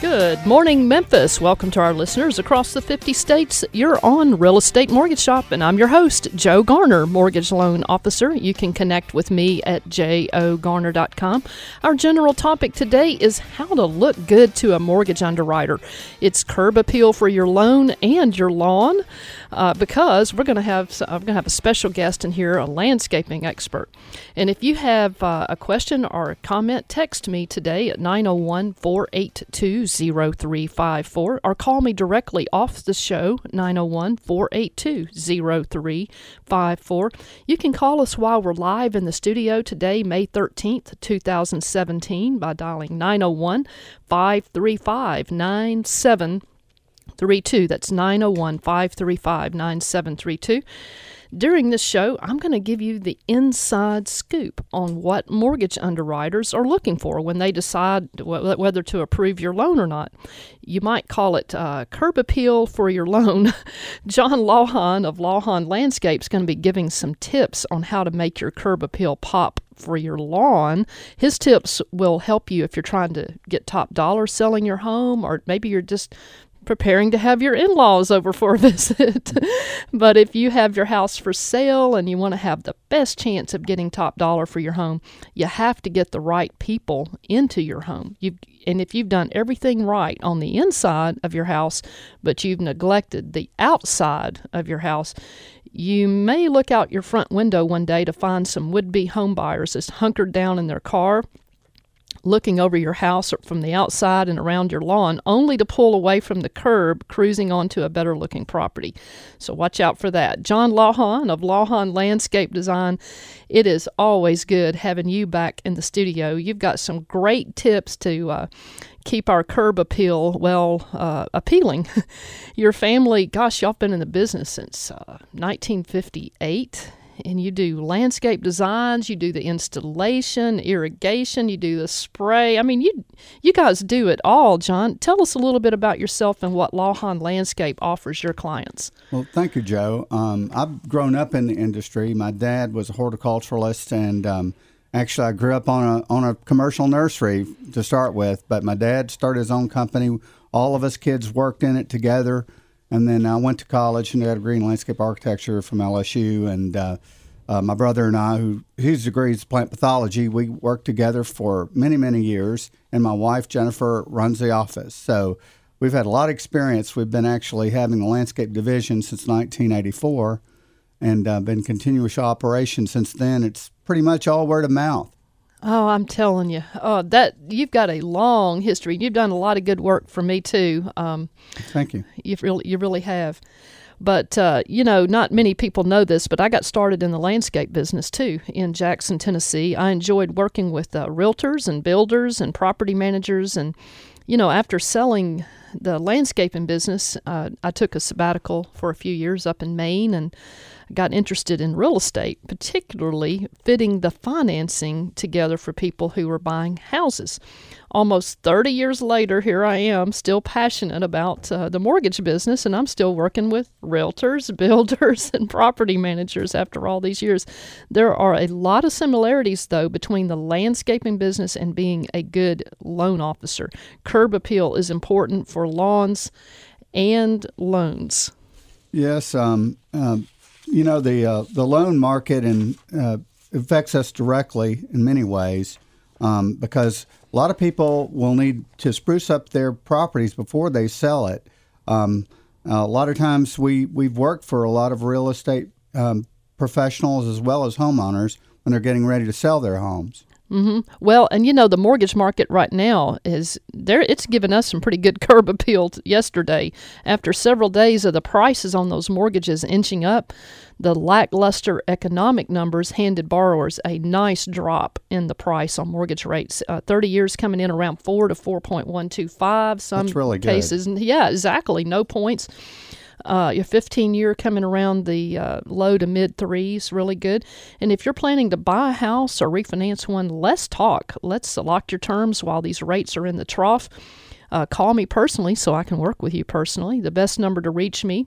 Good morning, Memphis. Welcome to our listeners across the 50 states. You're on Real Estate Mortgage Shop, and I'm your host, Joe Garner, Mortgage Loan Officer. You can connect with me at jogarner.com. Our general topic today is how to look good to a mortgage underwriter. It's curb appeal for your loan and your lawn uh, because we're going to have I'm going to have a special guest in here, a landscaping expert. And if you have uh, a question or a comment, text me today at 901 482 0354 or call me directly off the show 901 482 0354. You can call us while we're live in the studio today, May 13th, 2017, by dialing 901 535 9732. That's 901 535 9732. During this show, I'm going to give you the inside scoop on what mortgage underwriters are looking for when they decide whether to approve your loan or not. You might call it uh, curb appeal for your loan. John Lawhon of Lawhon Landscape is going to be giving some tips on how to make your curb appeal pop for your lawn. His tips will help you if you're trying to get top dollar selling your home, or maybe you're just preparing to have your in laws over for a visit. but if you have your house for sale and you want to have the best chance of getting top dollar for your home, you have to get the right people into your home. You and if you've done everything right on the inside of your house, but you've neglected the outside of your house, you may look out your front window one day to find some would be homebuyers that's hunkered down in their car looking over your house from the outside and around your lawn, only to pull away from the curb, cruising onto a better looking property. So watch out for that. John Lawhon of Lawhon Landscape Design, it is always good having you back in the studio. You've got some great tips to uh, keep our curb appeal well uh, appealing. your family, gosh, y'all been in the business since uh, 1958 and you do landscape designs, you do the installation, irrigation, you do the spray. I mean, you you guys do it all, John. Tell us a little bit about yourself and what Lawhon Landscape offers your clients. Well, thank you, Joe. Um, I've grown up in the industry. My dad was a horticulturalist, and um, actually, I grew up on a on a commercial nursery to start with. But my dad started his own company. All of us kids worked in it together. And then I went to college and got a degree in landscape architecture from LSU. And uh, uh, my brother and I, who his degree is plant pathology, we worked together for many, many years. And my wife, Jennifer, runs the office. So we've had a lot of experience. We've been actually having a landscape division since 1984 and uh, been continuous operation since then. It's pretty much all word of mouth. Oh, I'm telling you, oh, that you've got a long history. You've done a lot of good work for me too. Um, Thank you. You really, you really have. But uh, you know, not many people know this, but I got started in the landscape business too in Jackson, Tennessee. I enjoyed working with uh, realtors and builders and property managers, and you know, after selling the landscaping business, uh, I took a sabbatical for a few years up in Maine and got interested in real estate, particularly fitting the financing together for people who were buying houses. Almost 30 years later, here I am, still passionate about uh, the mortgage business, and I'm still working with realtors, builders, and property managers after all these years. There are a lot of similarities, though, between the landscaping business and being a good loan officer. Curb appeal is important for lawns and loans. Yes, um, um, you know the uh, the loan market and uh, affects us directly in many ways um, because a lot of people will need to spruce up their properties before they sell it. Um, a lot of times we we've worked for a lot of real estate um, professionals as well as homeowners when they're getting ready to sell their homes. Mm-hmm. Well, and you know the mortgage market right now is there. It's given us some pretty good curb appeal yesterday. After several days of the prices on those mortgages inching up, the lackluster economic numbers handed borrowers a nice drop in the price on mortgage rates. Uh, Thirty years coming in around four to four point one two five. Some That's really cases, good. yeah, exactly, no points. Uh, your 15 year coming around the uh, low to mid threes, really good. And if you're planning to buy a house or refinance one, let's talk. Let's lock your terms while these rates are in the trough. Uh, call me personally so I can work with you personally. The best number to reach me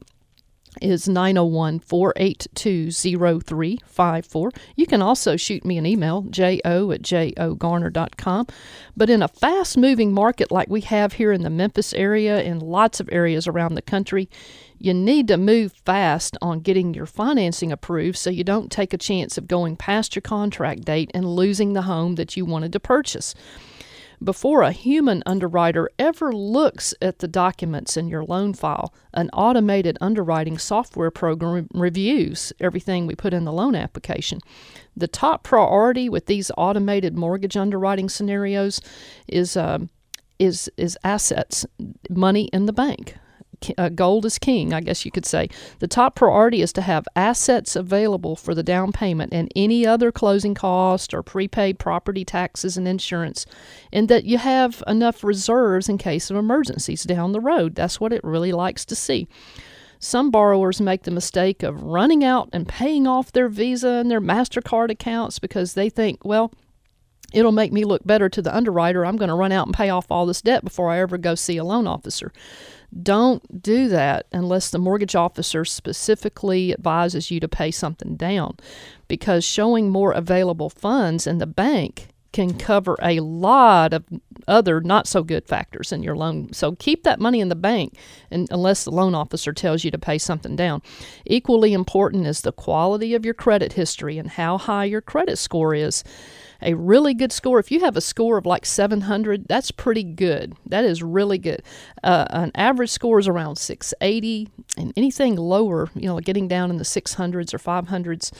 is 901 482 0354. You can also shoot me an email, jo at jogarner.com. But in a fast moving market like we have here in the Memphis area and lots of areas around the country, you need to move fast on getting your financing approved so you don't take a chance of going past your contract date and losing the home that you wanted to purchase before a human underwriter ever looks at the documents in your loan file, an automated underwriting software program reviews everything we put in the loan application. The top priority with these automated mortgage underwriting scenarios is uh, is is assets, money in the bank uh, gold is king, I guess you could say. The top priority is to have assets available for the down payment and any other closing costs or prepaid property taxes and insurance, and that you have enough reserves in case of emergencies down the road. That's what it really likes to see. Some borrowers make the mistake of running out and paying off their Visa and their MasterCard accounts because they think, well, it'll make me look better to the underwriter. I'm going to run out and pay off all this debt before I ever go see a loan officer. Don't do that unless the mortgage officer specifically advises you to pay something down because showing more available funds in the bank can cover a lot of other not so good factors in your loan. So keep that money in the bank and, unless the loan officer tells you to pay something down. Equally important is the quality of your credit history and how high your credit score is a really good score. If you have a score of like 700, that's pretty good. That is really good. Uh, an average score is around 680, and anything lower, you know, getting down in the 600s or 500s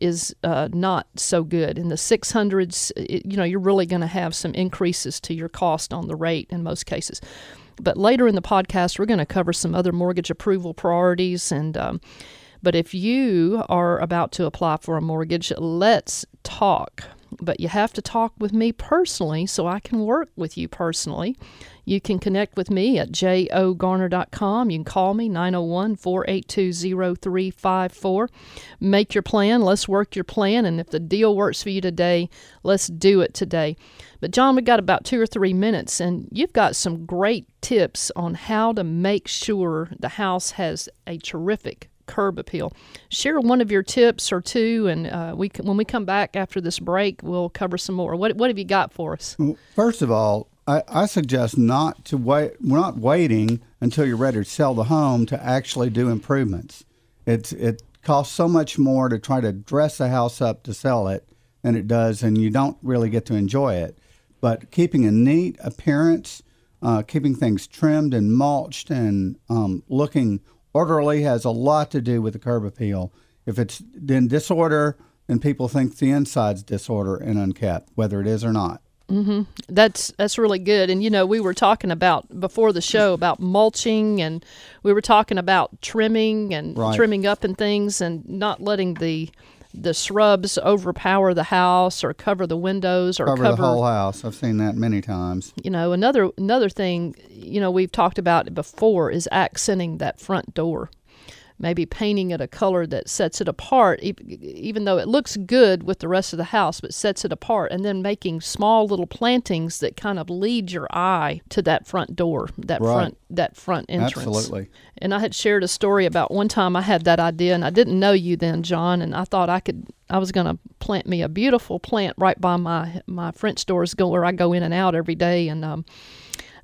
is uh, not so good. In the 600s, it, you know, you're really going to have some increases to your cost on the rate in most cases. But later in the podcast, we're going to cover some other mortgage approval priorities and. Um, but if you are about to apply for a mortgage, let's talk but you have to talk with me personally so I can work with you personally. You can connect with me at jogarner.com. You can call me 901 482 0354. Make your plan. Let's work your plan. And if the deal works for you today, let's do it today. But, John, we've got about two or three minutes, and you've got some great tips on how to make sure the house has a terrific curb appeal. Share one of your tips or two, and uh, we when we come back after this break, we'll cover some more. What what have you got for us? First of all, I, I suggest not to wait. We're not waiting until you're ready to sell the home to actually do improvements. It's it costs so much more to try to dress a house up to sell it than it does, and you don't really get to enjoy it. But keeping a neat appearance, uh, keeping things trimmed and mulched, and um, looking orderly has a lot to do with the curb appeal. If it's in disorder, then people think the inside's disorder and unkept, whether it is or not. Mm-hmm. That's that's really good. And you know, we were talking about before the show about mulching, and we were talking about trimming and right. trimming up and things, and not letting the the shrubs overpower the house or cover the windows or cover, cover, the whole house. I've seen that many times. You know, another another thing, you know, we've talked about before is accenting that front door maybe painting it a color that sets it apart, even though it looks good with the rest of the house, but sets it apart. And then making small little plantings that kind of lead your eye to that front door, that right. front that front entrance. Absolutely. And I had shared a story about one time I had that idea, and I didn't know you then, John, and I thought I could. I was going to plant me a beautiful plant right by my my French doors, go where I go in and out every day, and um,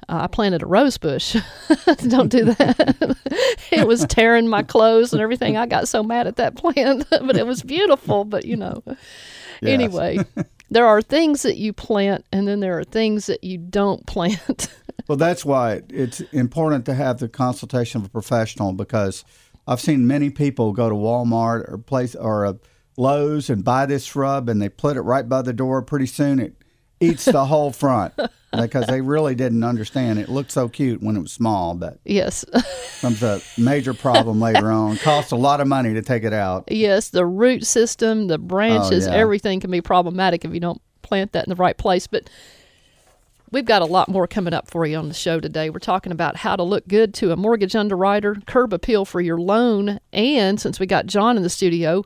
uh, I planted a rose bush. Don't do that. it was tearing my clothes and everything. I got so mad at that plant, but it was beautiful. But you know, yes. anyway, there are things that you plant, and then there are things that you don't plant. well, that's why it's important to have the consultation of a professional because I've seen many people go to Walmart or place or a Lowe's and buy this shrub, and they put it right by the door. Pretty soon, it eats the whole front because they really didn't understand. It looked so cute when it was small, but yes, comes a major problem later on. Costs a lot of money to take it out. Yes, the root system, the branches, oh, yeah. everything can be problematic if you don't plant that in the right place. But We've got a lot more coming up for you on the show today. We're talking about how to look good to a mortgage underwriter, curb appeal for your loan, and since we got John in the studio,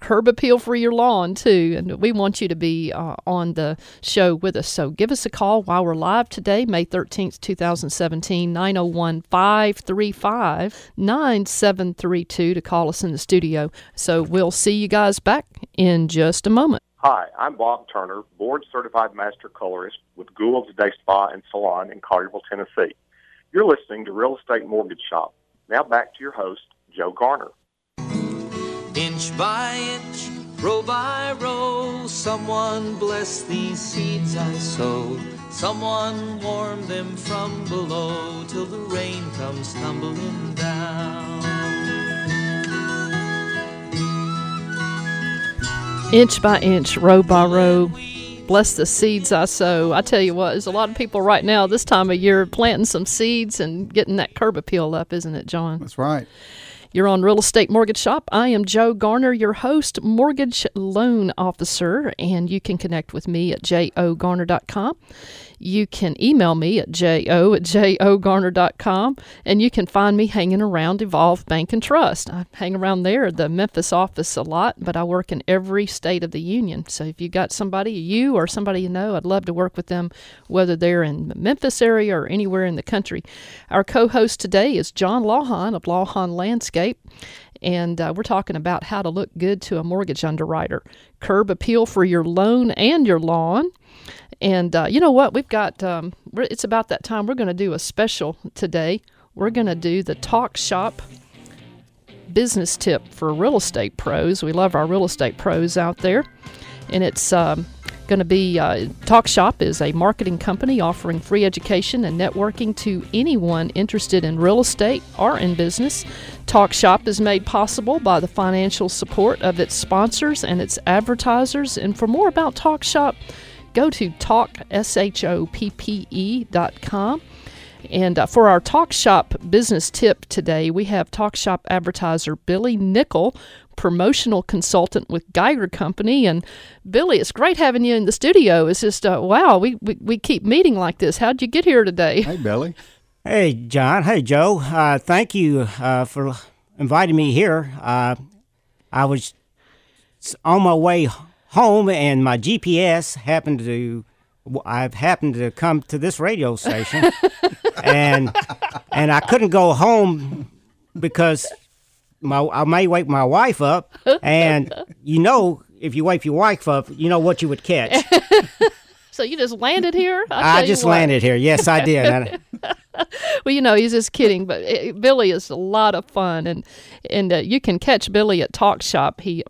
curb appeal for your lawn too. And we want you to be uh, on the show with us. So give us a call while we're live today, May 13th, 2017, 901 535 9732 to call us in the studio. So we'll see you guys back in just a moment. Hi, I'm Bob Turner, board certified master colorist with Gould's Day Spa and Salon in Collierville, Tennessee. You're listening to Real Estate Mortgage Shop. Now back to your host, Joe Garner. Inch by inch, row by row, someone bless these seeds I sowed. Someone warm them from below till the rain comes tumbling down. Inch by inch, row by row. Bless the seeds I sow. I tell you what, there's a lot of people right now this time of year planting some seeds and getting that curb appeal up, isn't it, John? That's right. You're on Real Estate Mortgage Shop. I am Joe Garner, your host, mortgage loan officer, and you can connect with me at jogarner.com. You can email me at jo at jogarner.com, and you can find me hanging around Evolve Bank and Trust. I hang around there, the Memphis office, a lot, but I work in every state of the union. So if you've got somebody, you or somebody you know, I'd love to work with them, whether they're in the Memphis area or anywhere in the country. Our co host today is John Lawhon of Lawhon Landscape and uh, we're talking about how to look good to a mortgage underwriter. Curb appeal for your loan and your lawn. And uh, you know what? We've got, um, it's about that time. We're going to do a special today. We're going to do the Talk Shop business tip for real estate pros. We love our real estate pros out there. And it's um, going to be uh, Talk Shop is a marketing company offering free education and networking to anyone interested in real estate or in business. Talk Shop is made possible by the financial support of its sponsors and its advertisers. And for more about Talk Shop, go to talkshoppe.com. And uh, for our Talk Shop business tip today, we have Talk Shop advertiser Billy Nickel, promotional consultant with Geiger Company. And Billy, it's great having you in the studio. It's just, uh, wow, we, we, we keep meeting like this. How'd you get here today? Hey, Billy. Hey, John. Hey, Joe. Uh, thank you uh, for inviting me here. Uh, I was on my way home, and my GPS happened to. I've happened to come to this radio station, and and I couldn't go home because my I may wake my wife up, and you know if you wake your wife up, you know what you would catch. So you just landed here? I just landed here. Yes, I did. well, you know, he's just kidding, but it, Billy is a lot of fun, and and uh, you can catch Billy at Talk Shop. He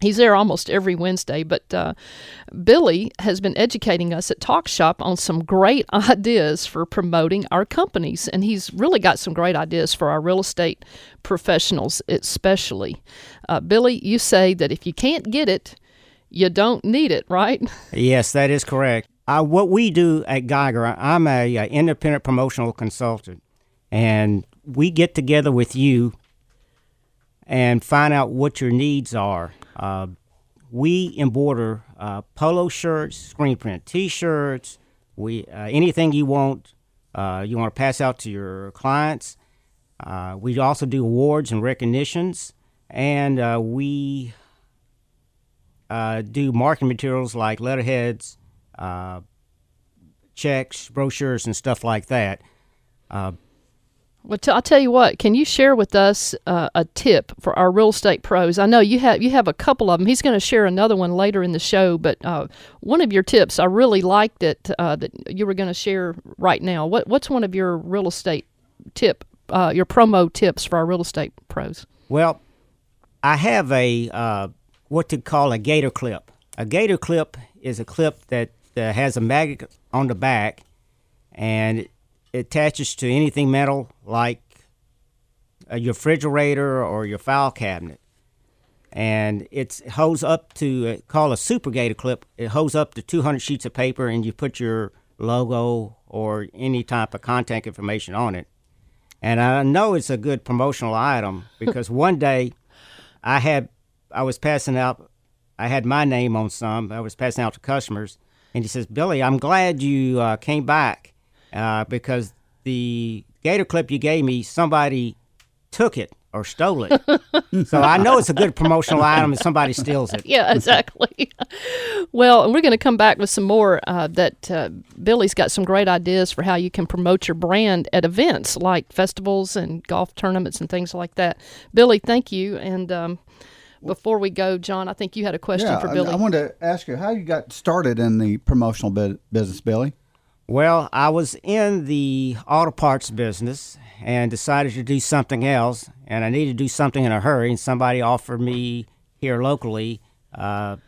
He's there almost every Wednesday, but uh, Billy has been educating us at Talk Shop on some great ideas for promoting our companies, and he's really got some great ideas for our real estate professionals, especially. Uh, Billy, you say that if you can't get it, you don't need it, right? Yes, that is correct. Uh, what we do at Geiger, I'm a, a independent promotional consultant, and we get together with you and find out what your needs are. Uh, we embroider uh, polo shirts, screen print T-shirts, we uh, anything you want. Uh, you want to pass out to your clients. Uh, we also do awards and recognitions, and we do marketing materials like letterheads, checks, brochures, and stuff like that. Well, t- I'll tell you what. Can you share with us uh, a tip for our real estate pros? I know you have you have a couple of them. He's going to share another one later in the show, but uh, one of your tips I really liked it uh, that you were going to share right now. What what's one of your real estate tip, uh, your promo tips for our real estate pros? Well, I have a uh, what to call a gator clip. A gator clip is a clip that has a magnet on the back, and attaches to anything metal like uh, your refrigerator or your file cabinet. And it holds up to, uh, call a super gator clip, it holds up to 200 sheets of paper and you put your logo or any type of contact information on it. And I know it's a good promotional item because one day I had, I was passing out, I had my name on some, I was passing out to customers. and he says, "Billy, I'm glad you uh, came back uh, because the gator clip you gave me, somebody took it or stole it. so I know it's a good promotional item, and somebody steals it. yeah, exactly. well, we're going to come back with some more. Uh, that uh, Billy's got some great ideas for how you can promote your brand at events like festivals and golf tournaments and things like that. Billy, thank you. And um, before we go, John, I think you had a question yeah, for Billy. I, wanted to ask you how you got started in the promotional business, Billy. Well, I was in the auto parts business and decided to do something else, and I needed to do something in a hurry. And somebody offered me here locally uh,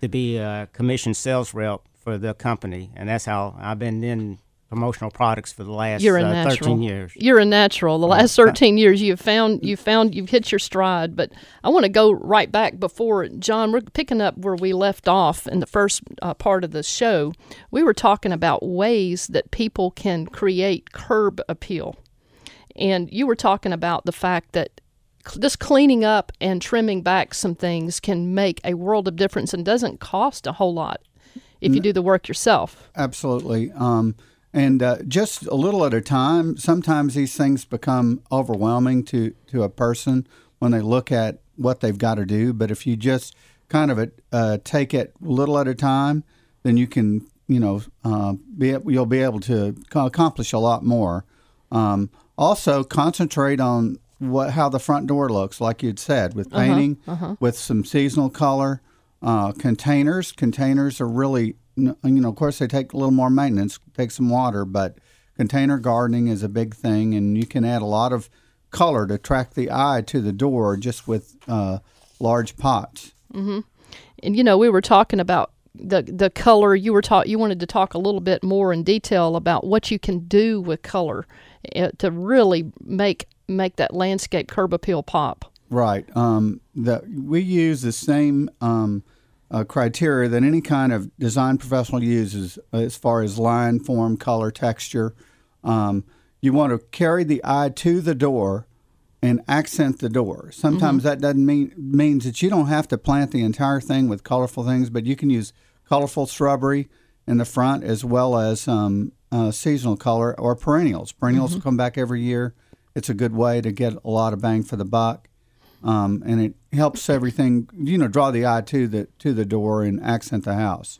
to be a commission sales rep for the company, and that's how I've been in promotional products for the last You're a uh, natural. 13 years. You're a natural. The last 13 years, you've found you've found you've hit your stride. But I want to go right back before John. We're picking up where we left off in the first uh, part of the show. We were talking about ways that people can create curb appeal, and you were talking about the fact that cl- just cleaning up and trimming back some things can make a world of difference and doesn't cost a whole lot if you do the work yourself. Absolutely. Um, and uh, just a little at a time. Sometimes these things become overwhelming to, to a person when they look at what they've got to do. But if you just kind of uh, take it little at a time, then you can, you know, uh, be you'll be able to accomplish a lot more. Um, also, concentrate on what how the front door looks, like you'd said, with painting, with some seasonal color. Uh, containers, containers are really, you know, of course they take a little more maintenance, take some water, but container gardening is a big thing, and you can add a lot of color to attract the eye to the door just with uh, large pots. and you know we were talking about the the color you were taught you wanted to talk a little bit more in detail about what you can do with color uh, to really make make that landscape curb appeal pop Right. Um, the, we use the same um, uh, criteria that any kind of design professional uses as far as line, form, color, texture. Um, you want to carry the eye to the door and accent the door. Sometimes that doesn't mean means that you don't have to plant the entire thing with colorful things, but you can use colorful shrubbery in the front as well as um, uh, seasonal color or perennials. Perennials come back every year. It's a good way to get a lot of bang for the buck um, and it helps everything you know draw the eye to the to the door and accent the house.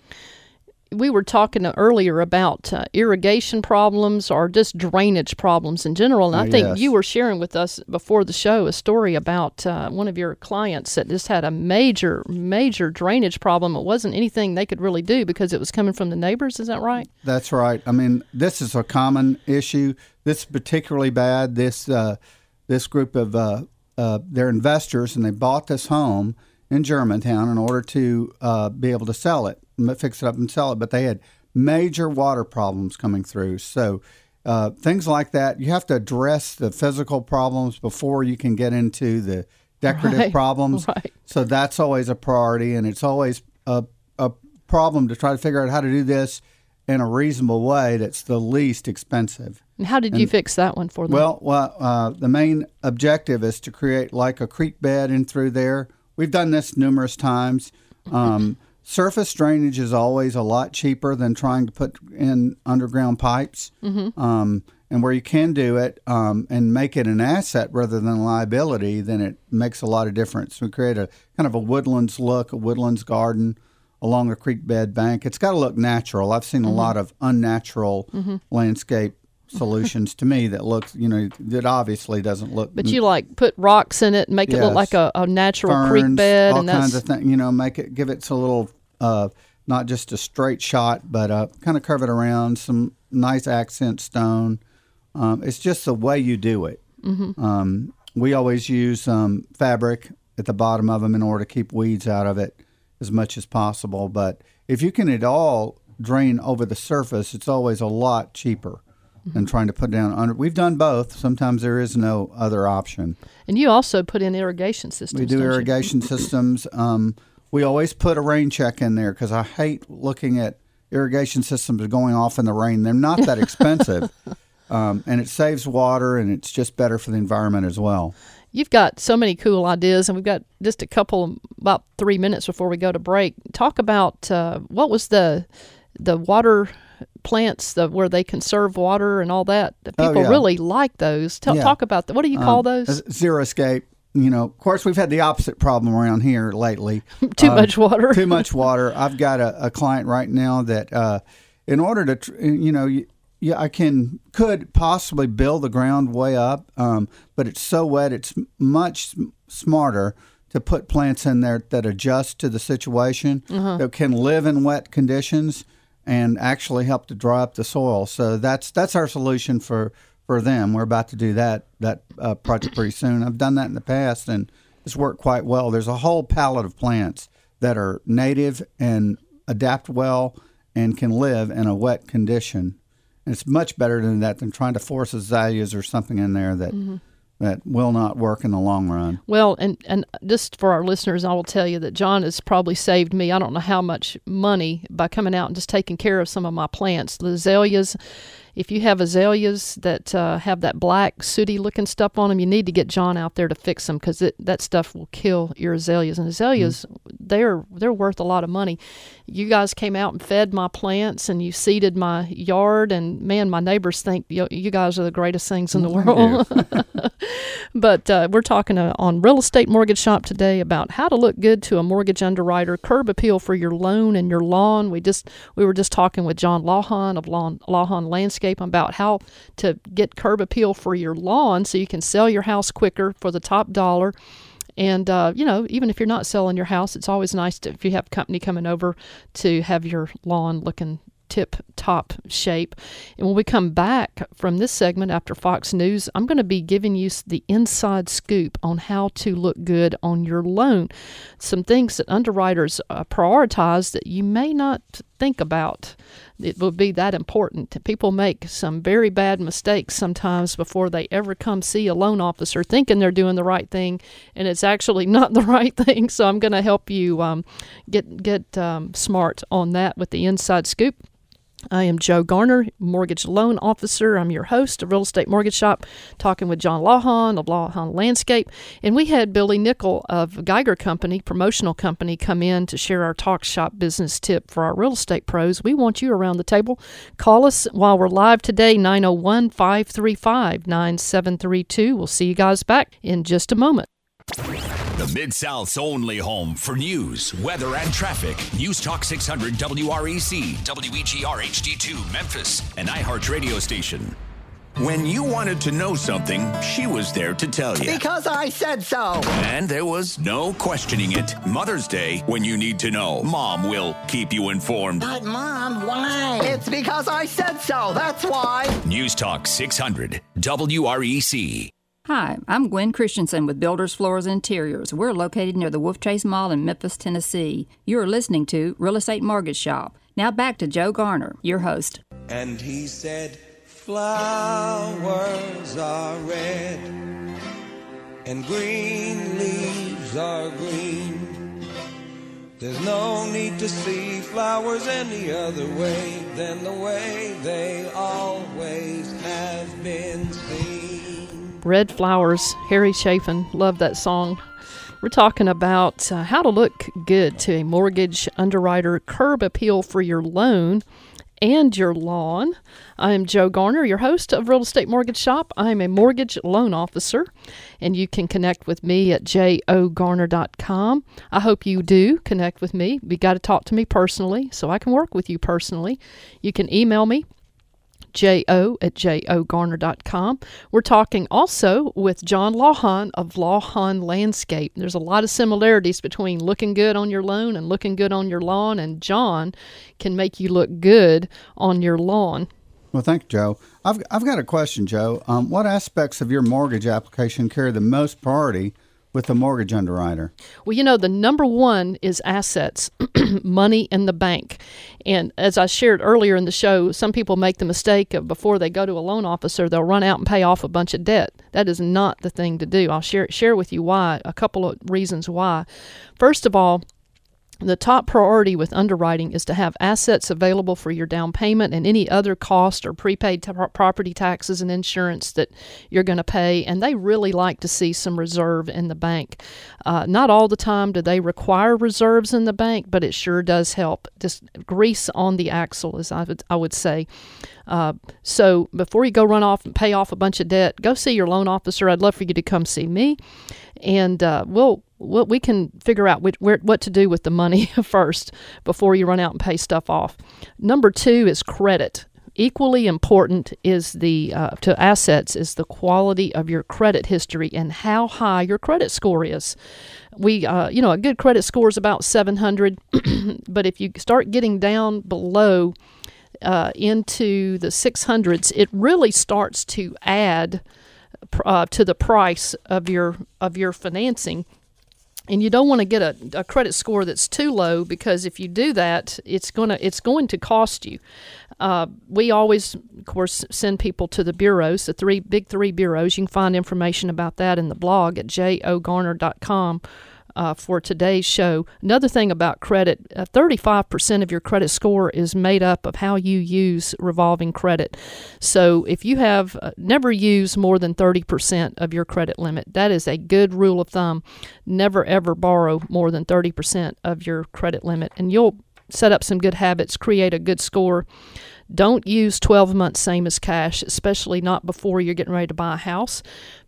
we were talking earlier about uh, irrigation problems or just drainage problems in general and i Oh, think yes. you were sharing with us before the show a story about uh, one of your clients that just had a major major drainage problem it wasn't anything they could really do because it was coming from the neighbors is that right That's right. I mean, this is a common issue. This is particularly bad. This uh, this group of uh, they're investors and they bought this home in Germantown in order to uh, be able to sell it, fix it up and sell it. But they had major water problems coming through. So uh, things like that, you have to address the physical problems before you can get into the decorative Right, problems. right. So that's always a priority, and it's always a, a problem to try to figure out how to do this in a reasonable way that's the least expensive. and how did you fix that one for them Well, well uh, the main objective is to create like a creek bed in through there. We've done this numerous times. Um, surface drainage is always a lot cheaper than trying to put in underground pipes. Um, and where you can do it um, and make it an asset rather than a liability, then it makes a lot of difference. We create a kind of a woodlands look, a woodlands garden along a creek bed bank. It's got to look natural. I've seen a lot of unnatural landscape solutions to me that looks, you know, that obviously doesn't look. But you like put rocks in it and make it look like a, a natural ferns, creek bed, all and that's kinds of things. You know, make it give it a little, uh, not just a straight shot, but uh, kind of curve it around. Some nice accent stone. Um, it's just the way you do it. Mm-hmm. Um, we always use um, fabric at the bottom of them in order to keep weeds out of it as much as possible. But if you can at all drain over the surface, it's always a lot cheaper Mm-hmm. than trying to put down under. We've done both. Sometimes there is no other option. and you also put in irrigation systems. We do don't you? irrigation systems. Um, we always put a rain check in there because I hate looking at irrigation systems going off in the rain. They're not that expensive, um, and it saves water, and it's just better for the environment as well. You've got so many cool ideas, and we've got just a couple, about three minutes before we go to break. Talk about uh, what was the the water plants the where they conserve water and all that. Oh, People yeah. really like those. Tell, Yeah. Talk about that. What do you call Um, those? Xeriscape. You know, of course, we've had the opposite problem around here lately. Too Uh, much water. too much water. I've got a, a client right now that, uh, in order to, tr- you know, you, yeah, I can could possibly build the ground way up, um, but it's so wet. It's much smarter to put plants in there that adjust to the situation, that can live in wet conditions, and actually help to dry up the soil. So that's that's our solution for for them. We're about to do that that uh, project pretty soon. I've done that in the past, and it's worked quite well. There's a whole palette of plants that are native and adapt well and can live in a wet condition. And it's much better than that than trying to force azaleas or something in there that mm-hmm. that will not work in the long run. Well, and and just for our listeners, I will tell you that John has probably saved me. I don't know how much money by coming out and just taking care of some of my plants. The azaleas, if you have azaleas that uh, have that black sooty looking stuff on them, you need to get John out there to fix them because that stuff will kill your azaleas. And azaleas, they're they're worth a lot of money. You guys came out and fed my plants, and you seeded my yard, and man, my neighbors think you, you guys are the greatest things in the world. But uh, we're talking uh, on Real Estate Mortgage Shop today about how to look good to a mortgage underwriter, curb appeal for your loan and your lawn. We just we were just talking with John Lawhon of Lawn, Lawhon Landscape about how to get curb appeal for your lawn so you can sell your house quicker for the top dollar. And uh, you know, even if you're not selling your house, it's always nice to, if you have company coming over to have your lawn looking tip top shape. And when we come back from this segment after Fox News, I'm going to be giving you the inside scoop on how to look good on your loan. Some things that underwriters uh, prioritize that you may not think about. It will be that important. People make some very bad mistakes sometimes before they ever come see a loan officer thinking they're doing the right thing, and it's actually not the right thing. So I'm going to help you um, get get um, smart on that with the inside scoop. I am Joe Garner, mortgage loan officer. I'm your host of Real Estate Mortgage Shop, talking with John Lawhon of Lawhon Landscape. And we had Billy Nickel of Geiger Company, promotional company, come in to share our talk shop business tip for our real estate pros. We want you around the table. Call us while we're live today, 901 535 9732. We'll see you guys back in just a moment. The Mid South's only home for news, weather, and traffic. News Talk 600 WREC, WEGR HD2 Memphis, an iHeart radio station. When you wanted to know something, she was there to tell you. Because I said so. And there was no questioning it. Mother's Day, when you need to know, Mom will keep you informed. But, Mom, why? It's because I said so. That's why. News Talk 600 WREC. Hi, I'm Gwen Christensen with Builders Floors Interiors. We're located near the Wolf Chase Mall in Memphis, Tennessee. You're listening to Real Estate Mortgage Shop. Now back to Joe Garner, your host. And he said, Flowers are red, and green leaves are green. There's no need to see flowers any other way than the way they always Red Flowers, Harry Chapin. Love that song. We're talking about uh, how to look good to a mortgage underwriter, curb appeal for your loan and your lawn. I am Joe Garner, your host of Real Estate Mortgage Shop. I am a mortgage loan officer, and you can connect with me at jogarner.com. I hope you do connect with me. You got to talk to me personally so I can work with you personally. You can email me jo at jogarner.com. We're talking also with John Lawhon of Lawhon Landscape. There's a lot of similarities between looking good on your loan and looking good on your lawn, and John can make you look good on your lawn. Well, thank you, Joe. I've, I've got a question, Joe. Um, what aspects of your mortgage application carry the most priority with the mortgage underwriter? Well, you know, the number one is assets, money in the bank. And as I shared earlier in the show, some people make the mistake of before they go to a loan officer, they'll run out and pay off a bunch of debt. That is not the thing to do. I'll share share with you why, a couple of reasons why. First of all, the top priority with underwriting is to have assets available for your down payment and any other cost or prepaid t- property taxes and insurance that you're going to pay. And they really like to see some reserve in the bank. Uh, not all the time do they require reserves in the bank, but it sure does help. Just grease on the axle, as I would, I would say. Uh, so before you go run off and pay off a bunch of debt, go see your loan officer. I'd love for you to come see me, and uh, we'll well, we can figure out which, where, what to do with the money first before you run out and pay stuff off. Number two is credit. Equally important is the uh, to assets is the quality of your credit history and how high your credit score is. We, uh, you know, a good credit score is about 700, but if you start getting down below uh, into the 600s, it really starts to add uh, to the price of your of your financing and you don't want to get a, a credit score that's too low because if you do that, it's gonna it's going to cost you. Uh, we always, of course, send people to the bureaus, the three big three bureaus. You can find information about that in the blog at jogarner.com uh, for today's show. Another thing about credit uh, 35% of your credit score is made up of how you use revolving credit. So if you have uh, never use more than 30% of your credit limit, that is a good rule of thumb. Never ever borrow more than 30% of your credit limit, and you'll set up some good habits, create a good score. Don't use 12 months same as cash, especially not before you're getting ready to buy a house.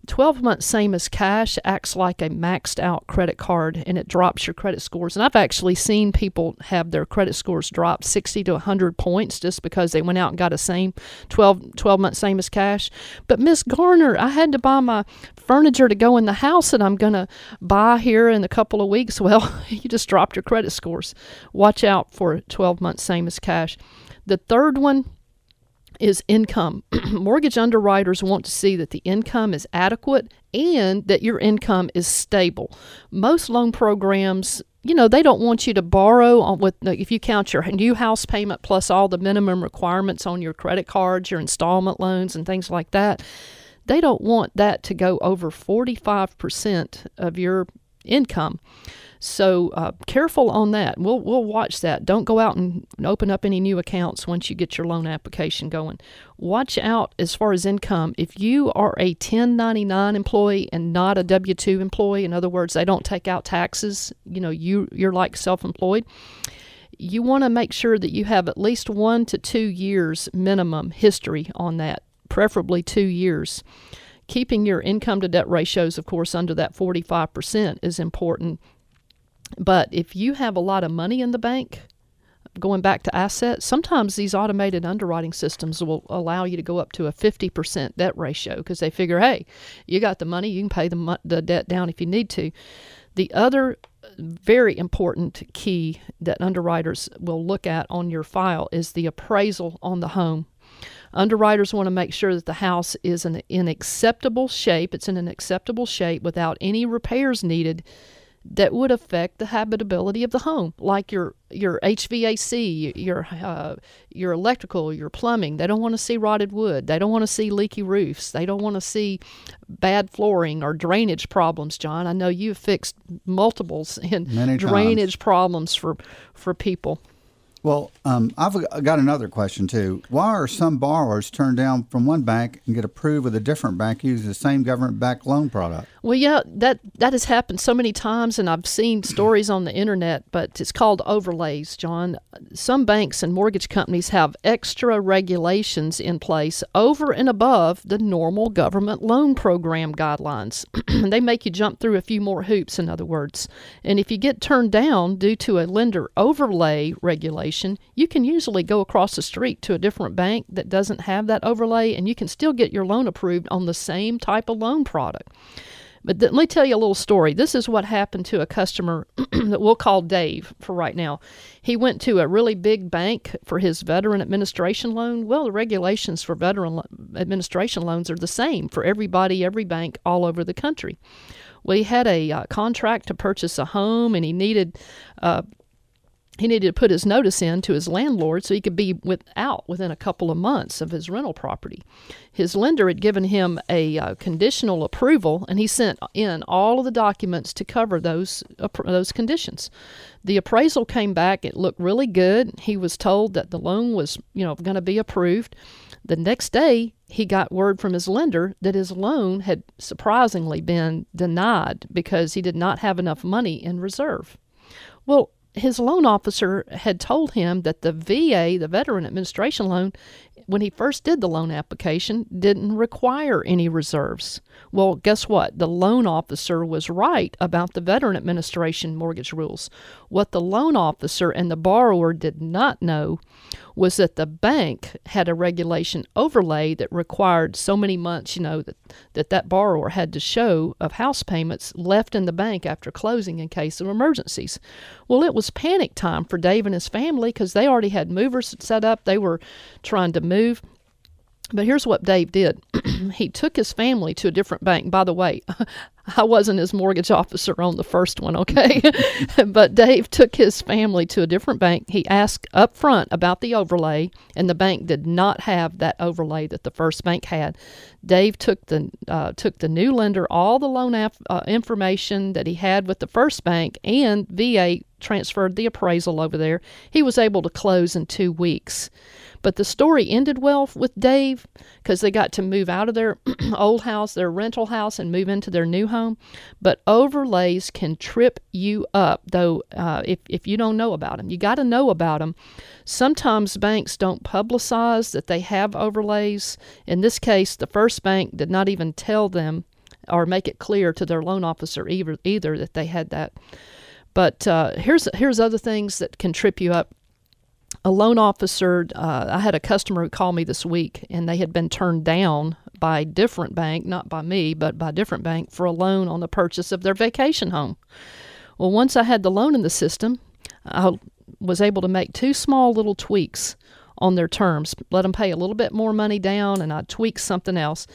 12 months same as cash acts like a maxed out credit card and it drops your credit scores. And I've actually seen people have their credit scores drop 60 to 100 points just because they went out and got a same 12, 12 months same as cash. But Miss Garner, I had to buy my furniture to go in the house that I'm going to buy here in a couple of weeks. Well, you just dropped your credit scores. Watch out for 12 months same as cash. The third one is income. Mortgage underwriters want to see that the income is adequate and that your income is stable. Most loan programs you know they don't want you to borrow on with if you count your new house payment plus all the minimum requirements on your credit cards your installment loans and things like that they don't want that to go over 45% of your income so uh, careful on that. We'll we'll watch that. Don't go out and open up any new accounts once you get your loan application going. Watch out as far as income. If you are a 1099 employee and not a W2 employee, in other words, they don't take out taxes. You know, you you're like self-employed. You want to make sure that you have at least one to two years minimum history on that, preferably two years keeping your income to debt ratios, of course, under that 45% is important but if you have a lot of money in the bank, going back to assets, sometimes these automated underwriting systems will allow you to go up to a 50% debt ratio because they figure, hey, you got the money, you can pay the, the debt down if you need to. The other very important key that underwriters will look at on your file is the appraisal on the home. Underwriters want to make sure that the house is in, in acceptable shape. It's in an acceptable shape without any repairs needed that would affect the habitability of the home, like your your HVAC, your uh, your electrical, your plumbing. They don't want to see rotted wood. They don't want to see leaky roofs. They don't want to see bad flooring or drainage problems. John, I know you've fixed multiples in Many drainage times. problems for for people. Well, um, I've got another question too. Why are some borrowers turned down from one bank and get approved with a different bank using the same government-backed loan product? Well, yeah, that that has happened so many times, and I've seen stories on the internet. But it's called overlays, John. Some banks and mortgage companies have extra regulations in place over and above the normal government loan program guidelines. they make you jump through a few more hoops, in other words. And if you get turned down due to a lender overlay regulation, you can usually go across the street to a different bank that doesn't have that overlay, and you can still get your loan approved on the same type of loan product. But th- let me tell you a little story. This is what happened to a customer that we'll call Dave for right now. He went to a really big bank for his veteran administration loan. Well, the regulations for veteran lo- administration loans are the same for everybody, every bank all over the country. He had a uh, contract to purchase a home and he needed uh, he needed to put his notice in to his landlord so he could be without within a couple of months of his rental property. His lender had given him a uh, conditional approval, and he sent in all of the documents to cover those uh, those conditions. The appraisal came back; it looked really good. He was told that the loan was, you know, going to be approved. The next day, he got word from his lender that his loan had surprisingly been denied because he did not have enough money in reserve. Well, his loan officer had told him that the VA, the Veteran Administration Loan, when he first did the loan application, didn't require any reserves. Well, guess what? The loan officer was right about the Veteran Administration mortgage rules. What the loan officer and the borrower did not know was that the bank had a regulation overlay that required so many months, you know, that that, that borrower had to show of house payments left in the bank after closing in case of emergencies. Well, it was panic time for Dave and his family because they already had movers set up. They were trying to move. But here's what Dave did. he took his family to a different bank. By the way, I wasn't his mortgage officer on the first one, okay? but Dave took his family to a different bank. He asked up front about the overlay, and the bank did not have that overlay that the first bank had. Dave took the uh, took the new lender all the loan af- uh, information that he had with the first bank, and VA transferred the appraisal over there. He was able to close in two weeks. But the story ended well with Dave because they got to move out of their old house, their rental house, and move into their new home. But overlays can trip you up, though, uh, if, if you don't know about them. You got to know about them. Sometimes banks don't publicize that they have overlays. In this case, the first bank did not even tell them or make it clear to their loan officer either, either that they had that. But uh, here's here's other things that can trip you up a loan officer, uh, I had a customer who called me this week, and they had been turned down by a different bank, not by me, but by a different bank, for a loan on the purchase of their vacation home. Well, once I had the loan in the system, I was able to make two small little tweaks on their terms, let them pay a little bit more money down, and I tweaked something else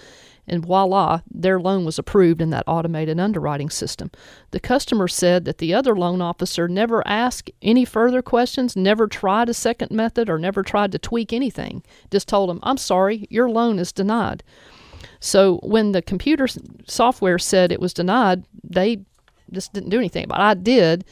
and voila, their loan was approved in that automated underwriting system. The customer said that the other loan officer never asked any further questions, never tried a second method, or never tried to tweak anything. Just told him, I'm sorry, your loan is denied. So when the computer software said it was denied, they just didn't do anything. But I did,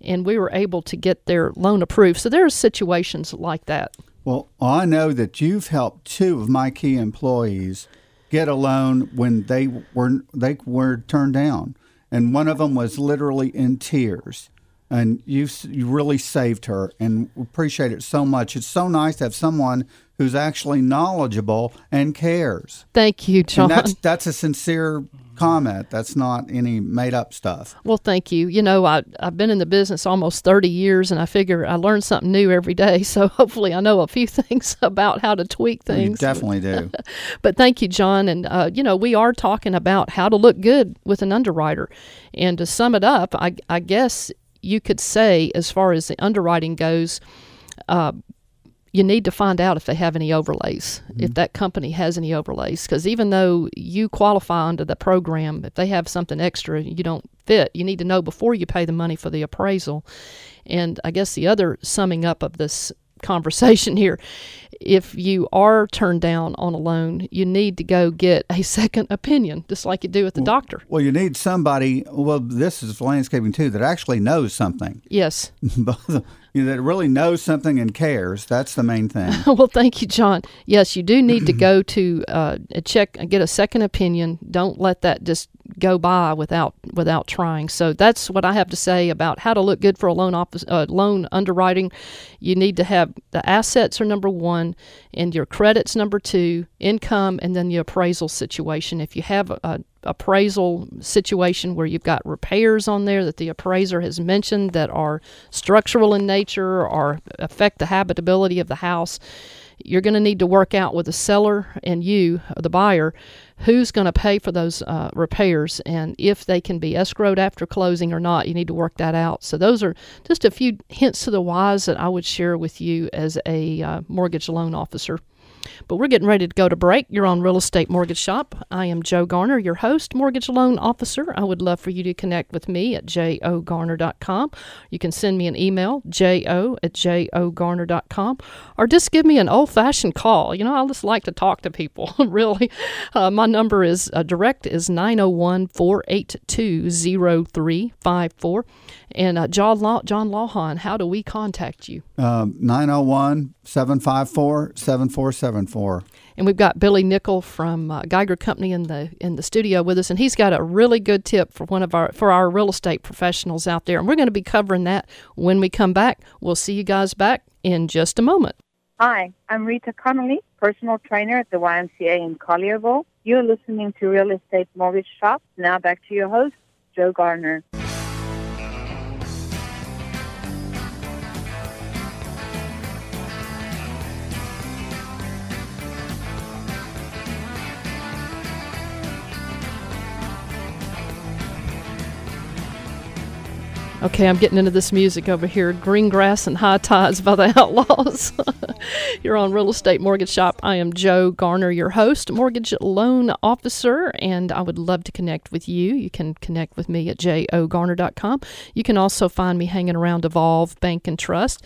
and we were able to get their loan approved. So there are situations like that. Well, I know that you've helped two of my key employees get a loan when they were they were turned down, and one of them was literally in tears. And you you really saved her, and appreciate it so much. It's so nice to have someone who's actually knowledgeable and cares. Thank you, John. And that's that's a sincere comment. That's not any made up stuff. Well, thank you. You know, I, I've been in the business almost 30 years and I figure I learn something new every day. So hopefully I know a few things about how to tweak things. You definitely do. but thank you, John. And, uh, you know, we are talking about how to look good with an underwriter. And to sum it up, I, I guess you could say, as far as the underwriting goes, uh, you need to find out if they have any overlays, mm-hmm. if that company has any overlays. Because even though you qualify under the program, if they have something extra you don't fit, you need to know before you pay the money for the appraisal. And I guess the other summing up of this conversation here if you are turned down on a loan, you need to go get a second opinion, just like you do with the well, doctor. Well, you need somebody, well, this is landscaping too, that actually knows something. Yes. you know, that really knows something and cares. That's the main thing. well, thank you, John. Yes, you do need to go to uh, check, get a second opinion. Don't let that just go by without without trying. So that's what I have to say about how to look good for a loan office uh, loan underwriting. You need to have the assets are number one, and your credits number two, income, and then the appraisal situation. If you have a, a appraisal situation where you've got repairs on there that the appraiser has mentioned that are structural in nature or affect the habitability of the house, you're going to need to work out with the seller and you, the buyer, who's going to pay for those uh, repairs and if they can be escrowed after closing or not. You need to work that out. So, those are just a few hints to the wise that I would share with you as a uh, mortgage loan officer. But we're getting ready to go to break. You're on Real Estate Mortgage Shop. I am Joe Garner, your host, mortgage loan officer. I would love for you to connect with me at jogarner.com. You can send me an email, jo at jogarner.com, or just give me an old fashioned call. You know, I just like to talk to people, really. Uh, my number is uh, direct is 901 482 0354. And uh, John, Law- John Lawhon, how do we contact you? Um, 901 754 7474. And we've got Billy Nickol from uh, Geiger Company in the in the studio with us, and he's got a really good tip for one of our for our real estate professionals out there. And we're going to be covering that when we come back. We'll see you guys back in just a moment. Hi, I'm Rita Connolly, personal trainer at the YMCA in Collierville. You're listening to Real Estate Mortgage Shop. Now back to your host, Joe Garner. Okay, I'm getting into this music over here. Green Grass and High Tides by the Outlaws. You're on Real Estate Mortgage Shop. I am Joe Garner, your host, mortgage loan officer, and I would love to connect with you. You can connect with me at jogarner.com. You can also find me hanging around Evolve Bank and Trust.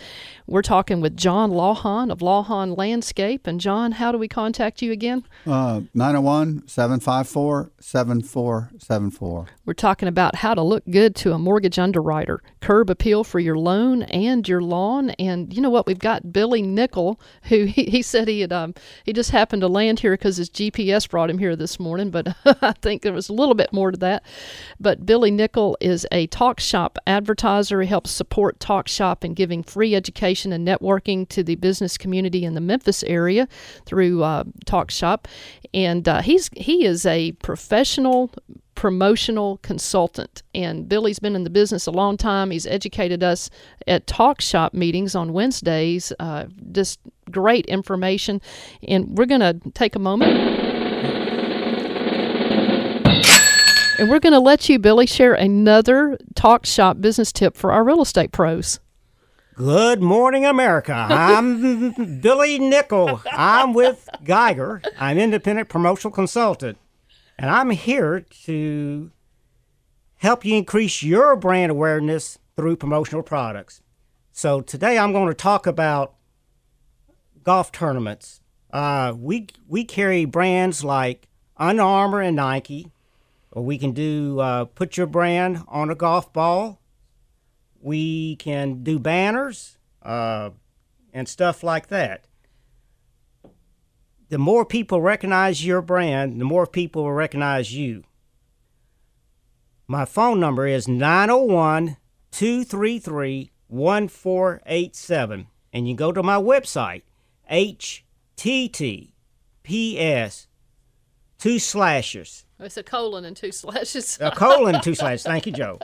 We're talking with John Lawhon of Lawhon Landscape. And John, how do we contact you again? Uh, 901 754 7474. We're talking about how to look good to a mortgage underwriter, curb appeal for your loan and your lawn. And you know what? We've got Billy Nickol, who he, he said he had um, he just happened to land here because his GPS brought him here this morning. But I think there was a little bit more to that. But Billy Nickol is a talk shop advertiser. He helps support talk shop in giving free education and networking to the business community in the Memphis area through uh, talk shop. And uh, he's he is a professional promotional consultant. And Billy's been in the business a long time. He's educated us at talk shop meetings on Wednesdays. Uh, just great information. And we're going to take a moment. And we're going to let you, Billy, share another talk shop business tip for our real estate pros. Good morning, America. I'm Billy Nickol. I'm with Geiger. I'm independent promotional consultant, and I'm here to help you increase your brand awareness through promotional products. So today I'm going to talk about golf tournaments. Uh, we we carry brands like Under Armour and Nike. Or we can do uh, put your brand on a golf ball we can do banners uh, and stuff like that. The more people recognize your brand, the more people will recognize you. My phone number is 901 233 1487. And you go to my website, https two slashes. It's a colon and two slashes. a colon and two slashes. Thank you, Joe.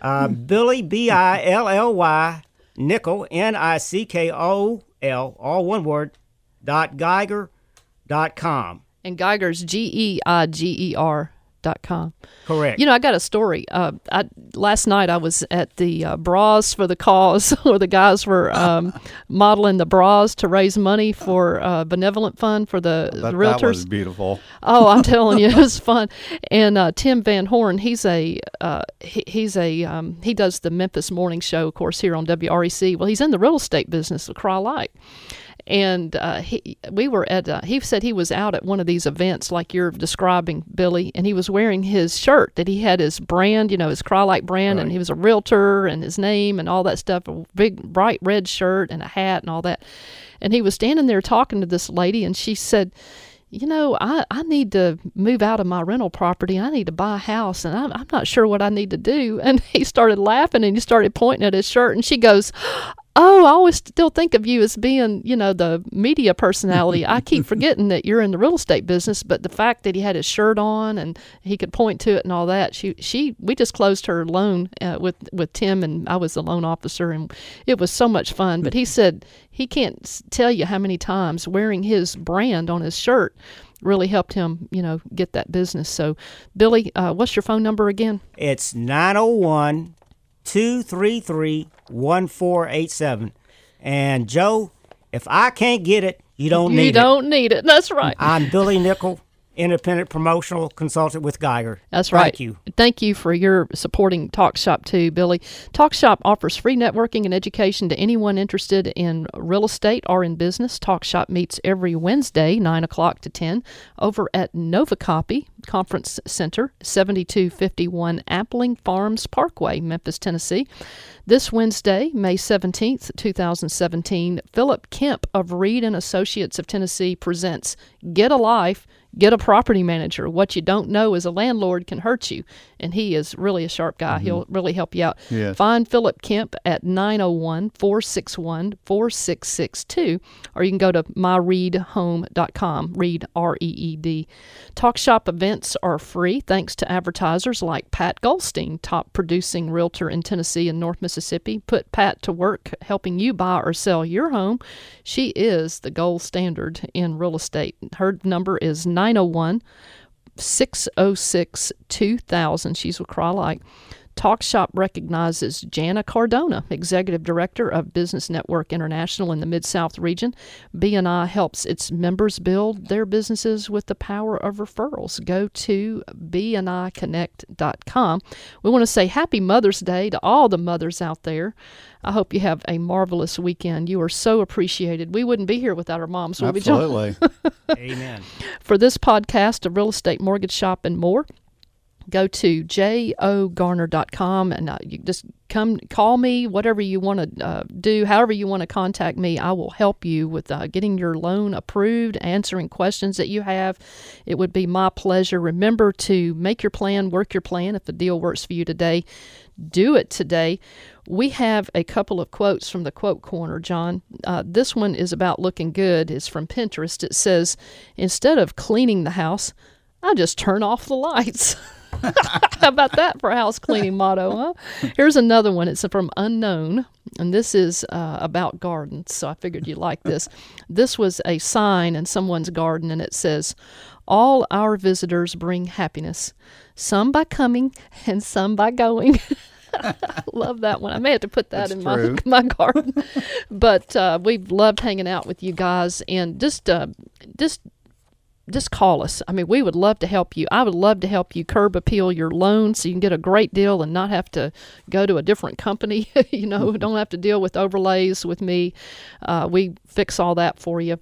Uh, Billy B I L L Y Nickol N I C K O L all one word dot Geiger dot com. And Geiger's G E I G E R dot com. Correct. You know, I got a story. Uh, I, last night I was at the uh, Bras for the Cause, where the guys were um, modeling the bras to raise money for uh, benevolent fund for the, That, the realtors. that was beautiful. Oh, I'm telling you, it was fun. And uh, Tim Van Horn, he's a uh, he, he's a um, he does the Memphis Morning Show, of course, here on WREC. Well, he's in the real estate business, the Crye-Leike. And uh, he, we were at. Uh, he said he was out at one of these events, like you're describing, Billy, and he was wearing his shirt that he had his brand, you know, his Crye-Leike brand, and he was a realtor and his name and all that stuff, a big bright red shirt and a hat and all that. And he was standing there talking to this lady, and she said, you know, I, I need to move out of my rental property. I need to buy a house, and I'm, I'm not sure what I need to do. And he started laughing and he started pointing at his shirt, and she goes, Oh, I always still think of you as being, you know, the media personality. I keep forgetting that you're in the real estate business, but the fact that he had his shirt on and he could point to it and all that, she, she, we just closed her loan uh, with with Tim, and I was the loan officer, and it was so much fun. But he said he can't tell you how many times wearing his brand on his shirt really helped him, you know, get that business. So, Billy, uh, what's your phone number again? It's 901 233 1487. And Joe, if I can't get it, You don't you need it. You don't need it. That's right. I'm Billy Nickol, independent promotional consultant with Geiger. That's right. Thank you. Thank you for your supporting Talk Shop too, Billy. Talk Shop offers free networking and education to anyone interested in real estate or in business. Talk Shop meets every Wednesday, 9 o'clock to 10, over at Nova Copy Conference Center, 7251 Appling Farms Parkway, Memphis, Tennessee. This Wednesday, May 17th, 2017, Philip Kemp of Reed and Associates of Tennessee presents Get a Life Get a property manager. What you don't know as a landlord can hurt you. And he is really a sharp guy. He'll mm-hmm. really help you out. Yes. Find Philip Kemp at 901 461 4662, or you can go to myreedhome.com. Reed, R E E D. Talk shop events are free thanks to advertisers like Pat Goldstein, top producing realtor in Tennessee and North Mississippi. Put Pat to work helping you buy or sell your home. She is the gold standard in real estate. Her number is 901 606 2000. She's with Crye-Leike. Talk Shop recognizes Jana Cardona, Executive Director of Business Network International in the Mid South region. BNI helps its members build their businesses with the power of referrals. Go to bniconnect.com. We want to say Happy Mother's Day to all the mothers out there. I hope you have a marvelous weekend. You are so appreciated. We wouldn't be here without our moms, would we, John? Absolutely. Amen. For this podcast of real estate, mortgage shop, and more, go to jogarner.com and uh, you just come call me whatever you want to uh, do however you want to contact me. I will help you with uh, getting your loan approved answering questions that you have. It would be my pleasure. Remember to make your plan work your plan. If the deal works for you today do it today. We have a couple of quotes from the quote corner john. Uh, this one is about looking good. It's from pinterest. It says instead of cleaning the house i just turn off the lights How about that for a house cleaning motto, huh? Here's another one. It's from Unknown, and this is uh, about gardens. So I figured you'd like this. This was a sign in someone's garden, and it says, All our visitors bring happiness, some by coming and some by going. Love that one. I may have to put that That's in true. my my garden. but uh, we've loved hanging out with you guys, and just uh, just just call us. I mean, we would love to help you. I would love to help you curb appeal your loan so you can get a great deal and not have to go to a different company. you know, don't have to deal with overlays with me. Uh, we fix all that for you.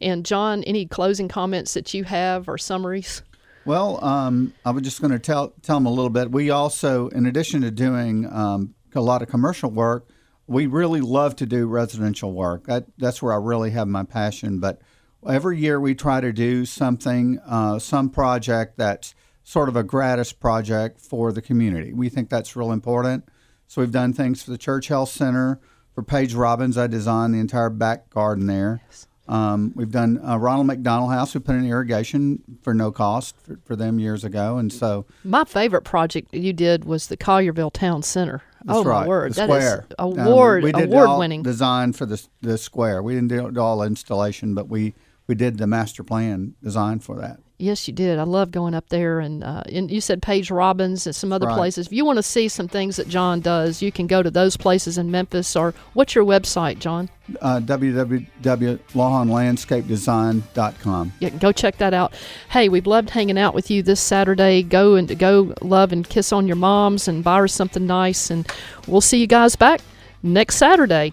And John, any closing comments that you have or summaries? Well, um, I was just going to tell tell them a little bit. We also, in addition to doing um, a lot of commercial work, we really love to do residential work. That, that's where I really have my passion. But every year we try to do something, uh, some project that's sort of a gratis project for the community. We think that's real important. So we've done things for the Church Health Center. For Page Robbins, I designed the entire back garden there. Um, we've done uh, Ronald McDonald House. We put in irrigation for no cost for, for them years ago, and so My favorite project you did was the Collierville Town Center. that's oh right. my word, the that is square Um, award we did award winning. design for the the square. We didn't do all installation, but we we did the master plan design for that. Yes, you did. I love going up there, and, uh, and you said Page Robbins and some other Right. places. If you want to see some things that John does, you can go to those places in Memphis. Or what's your website, John? Uh, www.lawhonlandscapedesign.com. Yeah, go check that out. Hey, we've loved hanging out with you this Saturday. Go and go love and kiss on your moms and buy her something nice, and we'll see you guys back next Saturday.